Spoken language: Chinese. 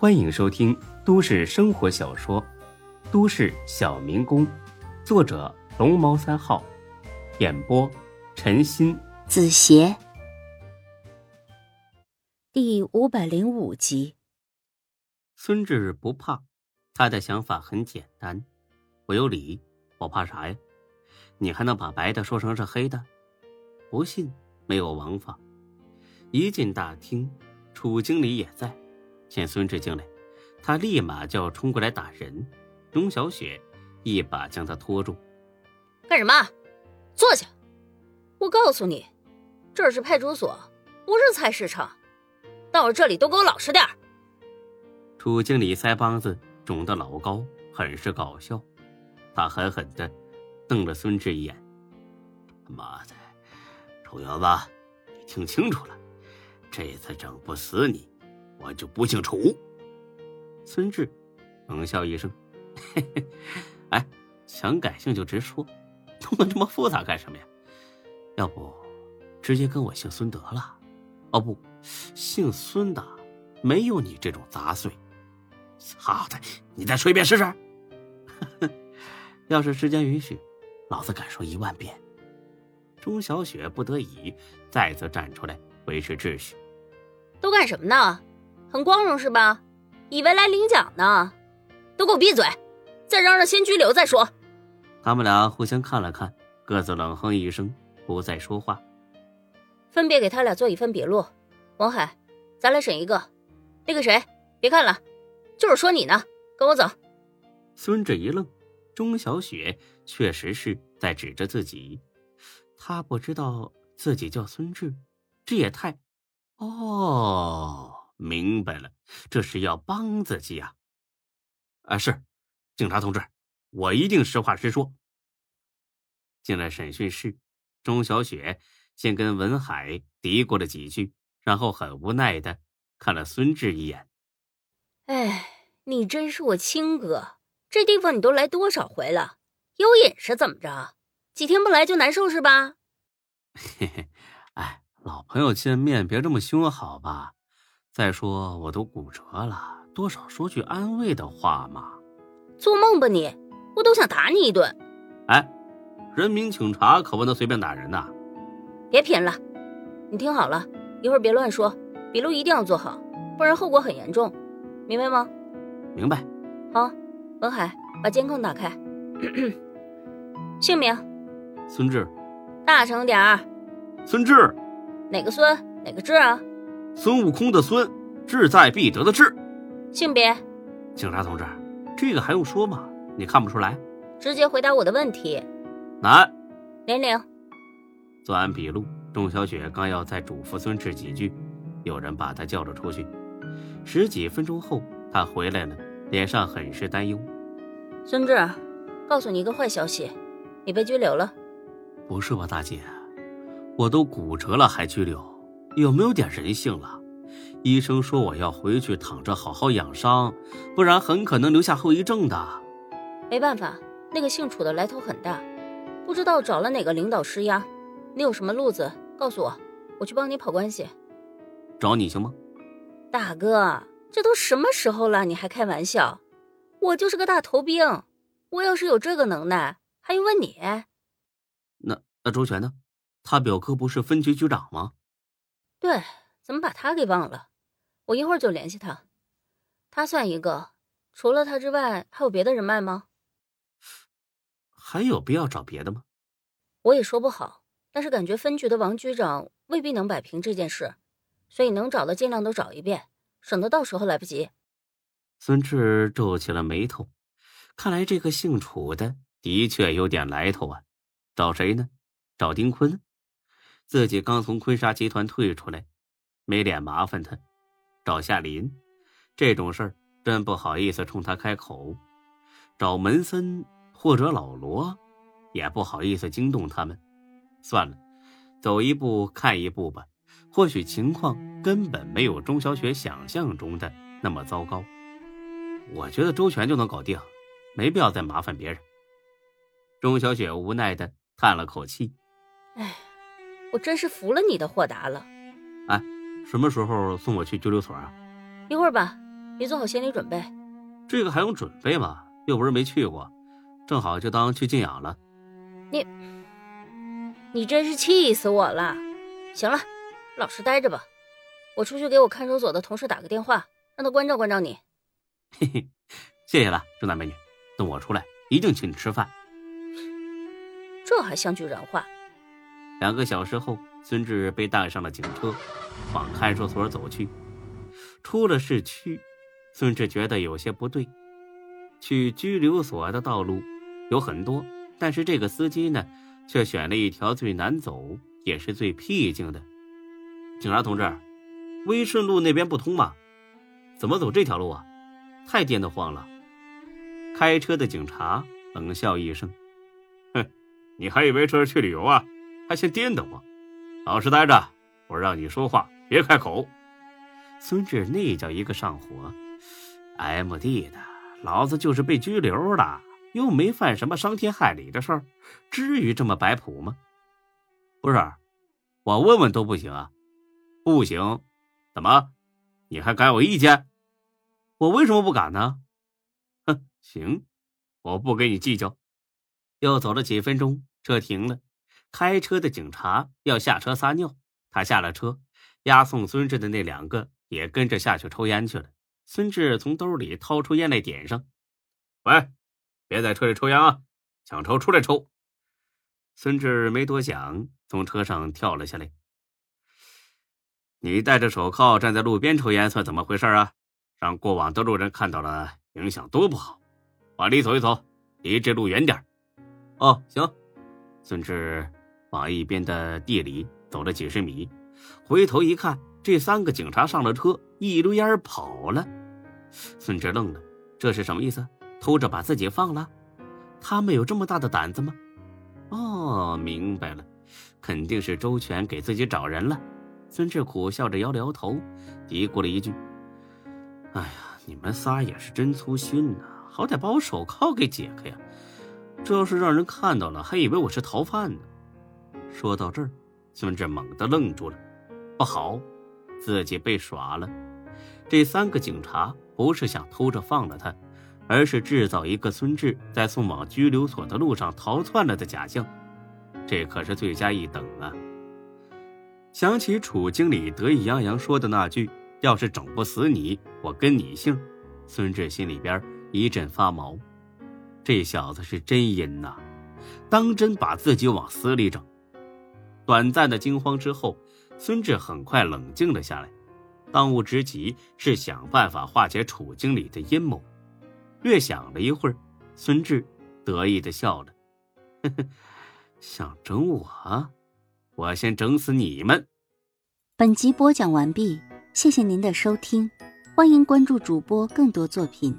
欢迎收听都市生活小说《都市小民工》，作者龙猫三号，演播陈鑫、子邪，第五百零五集。孙志不怕，他的想法很简单：我有理，我怕啥呀？你还能把白的说成是黑的？不信，没有王法。一进大厅，楚经理也在。见孙志进来，他立马就要冲过来打人。钟小雪一把将他拖住：“干什么？坐下！我告诉你，这是派出所，不是菜市场。到了这里都给我老实点楚经理腮帮子肿得老高，很是搞笑。他狠狠的瞪了孙志一眼：“妈的，臭小子，你听清楚了，这次整不死你！”我就不姓楚。孙志冷笑一声：“嘿嘿，哎，想改姓就直说，弄得这么复杂干什么呀？要不直接跟我姓孙得了？哦不，姓孙的没有你这种杂碎。操的，你再说一遍试试。要是时间允许，老子敢说一万遍。”钟小雪不得已再次站出来维持秩序。都干什么呢？很光荣是吧？以为来领奖呢？都给我闭嘴！再嚷嚷，先拘留再说。他们俩互相看了看，各自冷哼一声，不再说话。分别给他俩做一份笔录。王海，咱俩审一个。那个谁，别看了，就是说你呢。跟我走。孙志一愣，钟小雪确实是在指着自己。他不知道自己叫孙志，这也太……哦。明白了，这是要帮自己啊！啊，是，警察同志，我一定实话实说。进了审讯室，钟小雪先跟文海嘀咕了几句，然后很无奈的看了孙志一眼。哎，你真是我亲哥，这地方你都来多少回了？有瘾是怎么着？几天不来就难受是吧？嘿嘿，哎，老朋友见面别这么凶好吧？再说我都骨折了，多少说句安慰的话嘛。做梦吧你！我都想打你一顿。哎，人民警察可不能随便打人呐。别贫了，你听好了，一会儿别乱说，笔录一定要做好，不然后果很严重，明白吗？明白。好，文海，把监控打开。姓名？孙志。大声点儿。孙志。哪个孙？哪个志啊？孙悟空的孙，志在必得的志。性别，警察同志，这个还用说吗？你看不出来？直接回答我的问题。男。年龄。做完笔录，钟小雪刚要再嘱咐孙志几句，有人把他叫了出去。十几分钟后，他回来了，脸上很是担忧。孙志，告诉你一个坏消息，你被拘留了。不是吧，大姐？我都骨折了还拘留？有没有点人性了？医生说我要回去躺着好好养伤，不然很可能留下后遗症的。没办法，那个姓楚的来头很大，不知道找了哪个领导施压。你有什么路子，告诉我，我去帮你跑关系。找你行吗？大哥，这都什么时候了，你还开玩笑？我就是个大头兵，我要是有这个能耐，还用问你？那那周全呢？他表哥不是分局局长吗？对，怎么把他给忘了？我一会儿就联系他。他算一个，除了他之外，还有别的人脉吗？还有必要找别的吗？我也说不好，但是感觉分局的王局长未必能摆平这件事，所以能找的尽量都找一遍，省得到时候来不及。孙志皱起了眉头，看来这个姓楚的的确有点来头啊。找谁呢？找丁坤。自己刚从坤沙集团退出来，没脸麻烦他。找夏林，这种事儿真不好意思冲他开口。找门森或者老罗，也不好意思惊动他们。算了，走一步看一步吧。或许情况根本没有钟小雪想象中的那么糟糕。我觉得周全就能搞定，没必要再麻烦别人。钟小雪无奈的叹了口气：“哎。”我真是服了你的豁达了，哎，什么时候送我去拘留所啊？一会儿吧，你做好心理准备。这个还用准备吗？又不是没去过，正好就当去静养了。你，你真是气死我了！行了，老实待着吧。我出去给我看守所的同事打个电话，让他关照关照你。嘿嘿，谢谢了，中大美女。等我出来，一定请你吃饭。这还像句人话。两个小时后，孙志被带上了警车，往看守所走去。出了市区，孙志觉得有些不对。去拘留所的道路有很多，但是这个司机呢，却选了一条最难走也是最僻静的。警察同志，威顺路那边不通吗？怎么走这条路啊？太颠得慌了。开车的警察冷笑一声：“哼，你还以为这是去旅游啊？还嫌颠得慌？老实待着，我让你说话别开口。”孙志那叫一个上火，M D 的。老子就是被拘留了，又没犯什么伤天害理的事儿，至于这么摆谱吗？不是，我问问都不行啊！不行，怎么？你还敢有意见？我为什么不敢呢？哼，行，我不跟你计较。又走了几分钟，车停了，开车的警察要下车撒尿，他下了车，押送孙志的那两个也跟着下去抽烟去了。孙志从兜里掏出烟来，点上。喂，别在车里抽烟啊！想抽出来抽。孙志没多想，从车上跳了下来。你戴着手铐站在路边抽烟，算怎么回事啊？让过往的路人看到了，影响多不好。往里走一走，离这路远点。哦，行。孙志往一边的地里走了几十米，回头一看，这三个警察上了车，一溜烟跑了。孙志愣了，这是什么意思？偷着把自己放了？他们有这么大的胆子吗？哦，明白了，肯定是周全给自己找人了。孙志苦笑着摇了摇头，嘀咕了一句：“哎呀，你们仨也是真粗心呐！好歹把我手铐给解开呀！这要是让人看到了，还以为我是逃犯呢。”说到这儿，孙志猛地愣住了，不好，自己被耍了。这三个警察。不是想偷着放了他，而是制造一个孙志在送往拘留所的路上逃窜了的假象，这可是罪加一等啊！想起楚经理得意洋洋说的那句“要是整不死你，我跟你姓”，孙志心里边一阵发毛。这小子是真阴呐，当真把自己往死里整。短暂的惊慌之后，孙志很快冷静了下来。当务之急是想办法化解楚经理的阴谋。略想了一会儿，孙志得意的笑了：“呵呵，想整我？我先整死你们！”本集播讲完毕，谢谢您的收听，欢迎关注主播更多作品。